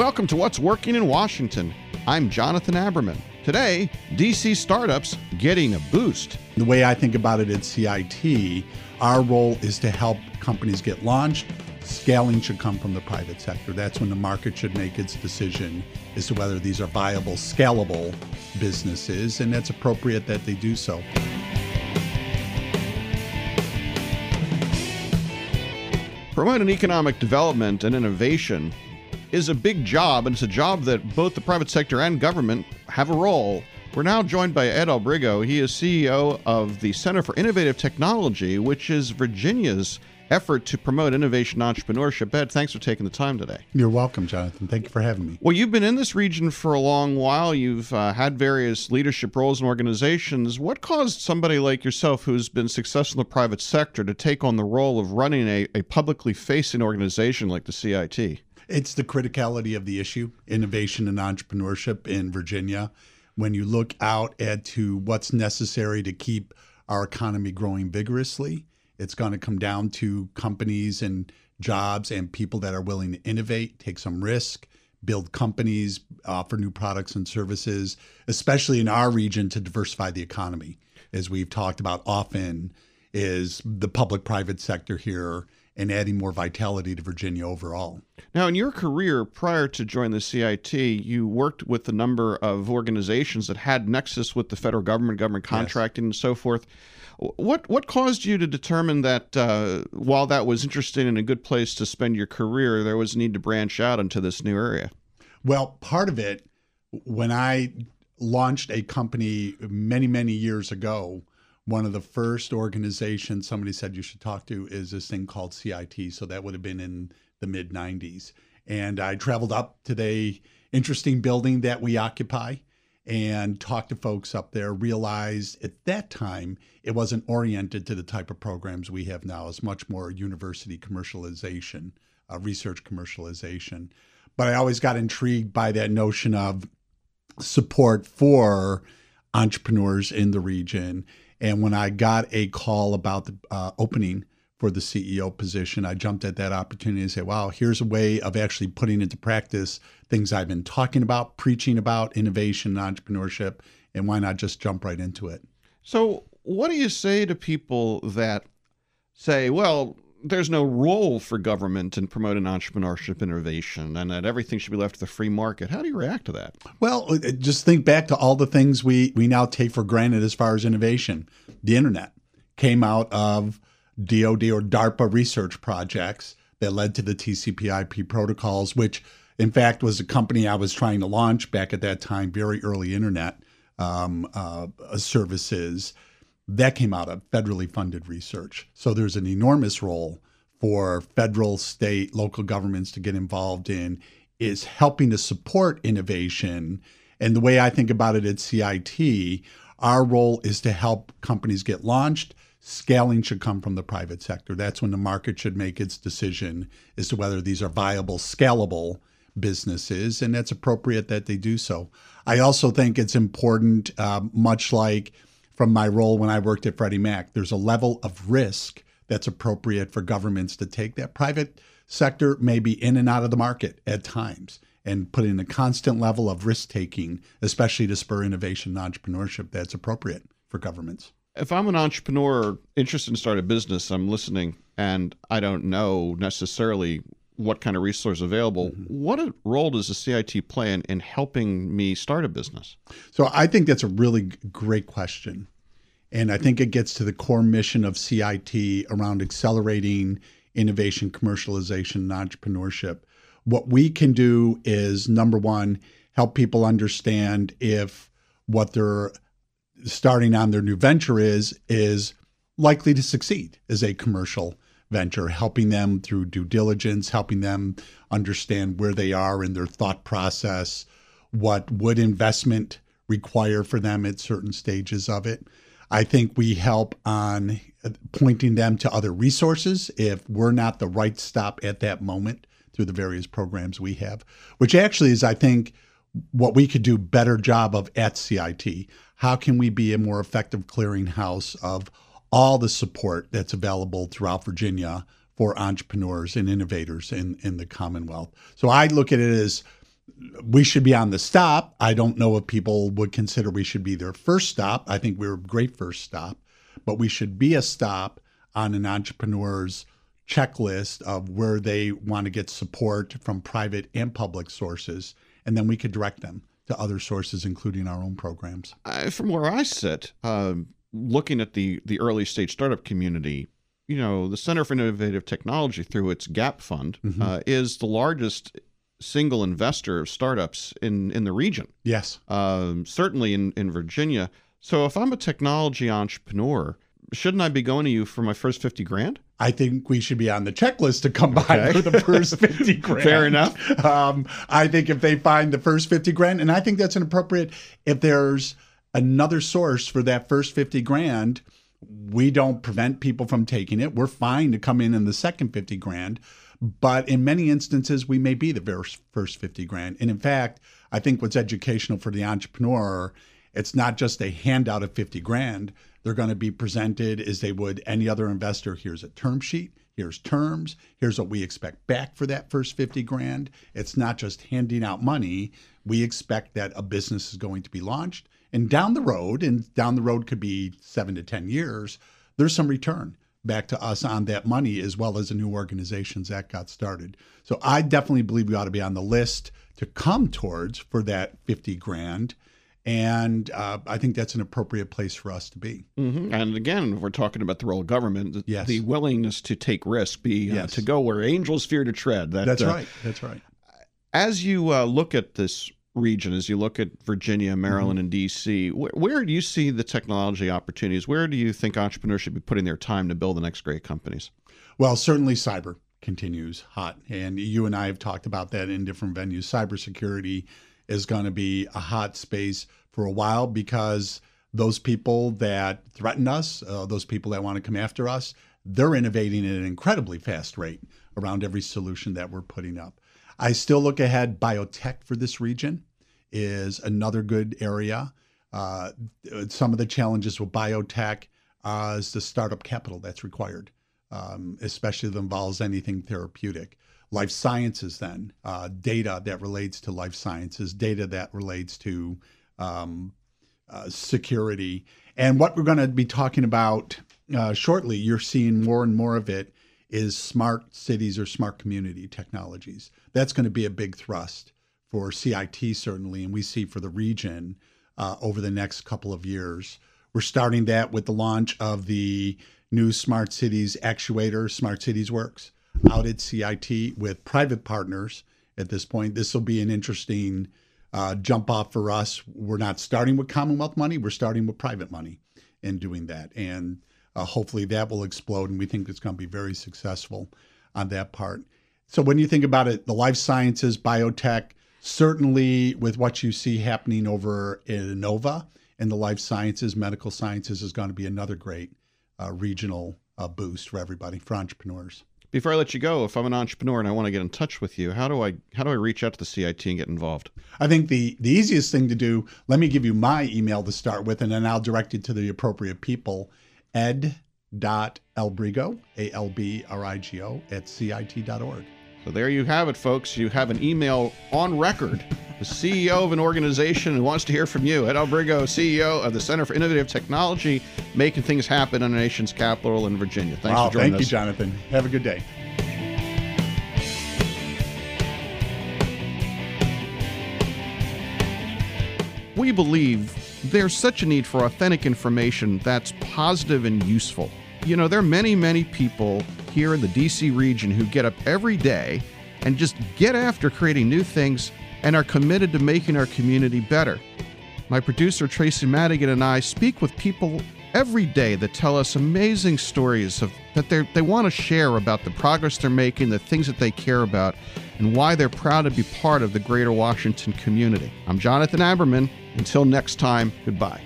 Welcome to What's Working in Washington. I'm Jonathan Aberman. Today, DC startups getting a boost. The way I think about it at CIT, our role is to help companies get launched. Scaling should come from the private sector. That's when the market should make its decision as to whether these are viable, scalable businesses, and it's appropriate that they do so. Promoting economic development and innovation is a big job, and it's a job that both the private sector and government have a role. We're now joined by Ed Albrigo. He is CEO of the Center for Innovative Technology, which is Virginia's effort to promote innovation and entrepreneurship. Ed, thanks for taking the time today. You're welcome, Jonathan. Thank you for having me. Well, you've been in this region for a long while. You've uh, had various leadership roles in organizations. What caused somebody like yourself, who's been successful in the private sector, to take on the role of running a, a publicly facing organization like the CIT? It's the criticality of the issue, innovation and entrepreneurship in Virginia. When you look out at to what's necessary to keep our economy growing vigorously, it's going to come down to companies and jobs and people that are willing to innovate, take some risk, build companies, offer new products and services, especially in our region to diversify the economy. As we've talked about often, is the public private sector here and adding more vitality to Virginia overall. Now, in your career prior to joining the CIT, you worked with a number of organizations that had nexus with the federal government, government contracting, yes. and so forth. What what caused you to determine that uh, while that was interesting and a good place to spend your career, there was a need to branch out into this new area? Well, part of it, when I launched a company many many years ago, one of the first organizations somebody said you should talk to is this thing called CIT. So that would have been in the mid 90s. And I traveled up to the interesting building that we occupy and talked to folks up there. Realized at that time it wasn't oriented to the type of programs we have now. It's much more university commercialization, uh, research commercialization. But I always got intrigued by that notion of support for entrepreneurs in the region and when I got a call about the uh, opening for the CEO position, I jumped at that opportunity and said, wow, here's a way of actually putting into practice things I've been talking about, preaching about, innovation and entrepreneurship. And why not just jump right into it? So, what do you say to people that say, well, there's no role for government in promoting entrepreneurship innovation and that everything should be left to the free market. How do you react to that? Well, uh, just think back to all the things we, we now take for granted as far as innovation. The internet came out of DoD or DARPA research projects that led to the TCP IP protocols, which in fact was a company I was trying to launch back at that time, very early internet um, uh, services that came out of federally funded research. So there's an enormous role for federal, state, local governments to get involved in is helping to support innovation. And the way I think about it at CIT, our role is to help companies get launched. Scaling should come from the private sector. That's when the market should make its decision as to whether these are viable, scalable businesses, and it's appropriate that they do so. I also think it's important, uh, much like from my role when I worked at Freddie Mac. There's a level of risk that's appropriate for governments to take. That private sector may be in and out of the market at times and put in a constant level of risk taking, especially to spur innovation and entrepreneurship that's appropriate for governments. If I'm an entrepreneur interested in starting a business, I'm listening and I don't know necessarily what kind of resource available. Mm-hmm. What role does the CIT play in, in helping me start a business? So I think that's a really great question. And I think it gets to the core mission of CIT around accelerating innovation, commercialization, and entrepreneurship. What we can do is number one, help people understand if what they're starting on their new venture is is likely to succeed as a commercial venture, helping them through due diligence, helping them understand where they are in their thought process, what would investment require for them at certain stages of it. I think we help on pointing them to other resources if we're not the right stop at that moment through the various programs we have, which actually is, I think, what we could do better job of at CIT. How can we be a more effective clearinghouse of all the support that's available throughout Virginia for entrepreneurs and innovators in, in the Commonwealth? So I look at it as we should be on the stop. I don't know if people would consider we should be their first stop. I think we're a great first stop, but we should be a stop on an entrepreneur's checklist of where they want to get support from private and public sources, and then we could direct them to other sources, including our own programs. From where I sit, uh, looking at the the early stage startup community, you know, the Center for Innovative Technology through its GAP fund Mm-hmm. uh, is the largest single investor of startups in in the region. Yes. Um, certainly in in Virginia. So if I'm a technology entrepreneur, shouldn't I be going to you for my first fifty grand? I think we should be on the checklist to come by Okay. for the first 50 grand. Fair enough. Um, I think if they find the first 50 grand, and I think that's an appropriate, if there's another source for that first 50 grand, we don't prevent people from taking it. We're fine to come in in the second 50 grand. But in many instances, we may be the first, first 50 grand. And in fact, I think what's educational for the entrepreneur, it's not just a handout of 50 grand. They're going to be presented as they would any other investor. Here's a term sheet. Here's terms. Here's what we expect back for that first 50 grand. It's not just handing out money. We expect that a business is going to be launched. And down the road, and down the road could be seven to 10 years, there's some return back to us on that money as well as the new organizations that got started. So I definitely believe we ought to be on the list to come towards for that 50 grand. And uh, I think that's an appropriate place for us to be. Mm-hmm. And again, if we're talking about the role of government, the, Yes. the willingness to take risk, be uh, Yes. to go where angels fear to tread. That, That's uh, right. That's right. As you uh, look at this region, as you look at Virginia, Maryland, Mm-hmm. and D.C., wh- where do you see the technology opportunities? Where do you think entrepreneurs should be putting their time to build the next great companies? Well, certainly cyber continues hot. And you and I have talked about that in different venues. Cybersecurity is going to be a hot space for a while because those people that threaten us, uh, those people that want to come after us, they're innovating at an incredibly fast rate around every solution that we're putting up. I still look ahead. Biotech for this region is another good area. Uh, some of the challenges with biotech uh, is the startup capital that's required um, especially if it involves anything therapeutic. Life sciences, then, uh, data that relates to life sciences, data that relates to um, uh, security. And what we're going to be talking about uh, shortly, you're seeing more and more of it, is smart cities or smart community technologies. That's going to be a big thrust for CIT, certainly, and we see for the region uh, over the next couple of years. We're starting that with the launch of the new Smart Cities actuator, Smart Cities Works, out at CIT with private partners at this point. This will be an interesting uh, jump off for us. We're not starting with Commonwealth money, we're starting with private money in doing that. And uh, hopefully that will explode, and we think it's going to be very successful on that part. So when you think about it, the life sciences, biotech, certainly with what you see happening over in Nova and the life sciences, medical sciences is going to be another great uh, regional uh, boost for everybody, for entrepreneurs. Before I let you go, if I'm an entrepreneur and I want to get in touch with you, how do I how do I reach out to the CIT and get involved? I think the the easiest thing to do, let me give you my email to start with, and then I'll direct you to the appropriate people. Ed.albrigo, A L B R I G O, at CIT.org. So there you have it, folks. You have an email on record. The CEO of an organization who wants to hear from you. Ed Albrigo, CEO of the Center for Innovative Technology, making things happen in the nation's capital in Virginia. Thanks wow, for joining thank us. you, Jonathan. Have a good day. We believe there's such a need for authentic information that's positive and useful. You know, there are many, many people here in the DC region who get up every day and just get after creating new things and are committed to making our community better. My producer Tracy Madigan and I speak with people every day that tell us amazing stories of that they they want to share about the progress they're making, the things that they care about, and why they're proud to be part of the greater Washington community. I'm Jonathan Aberman. Until next time, goodbye.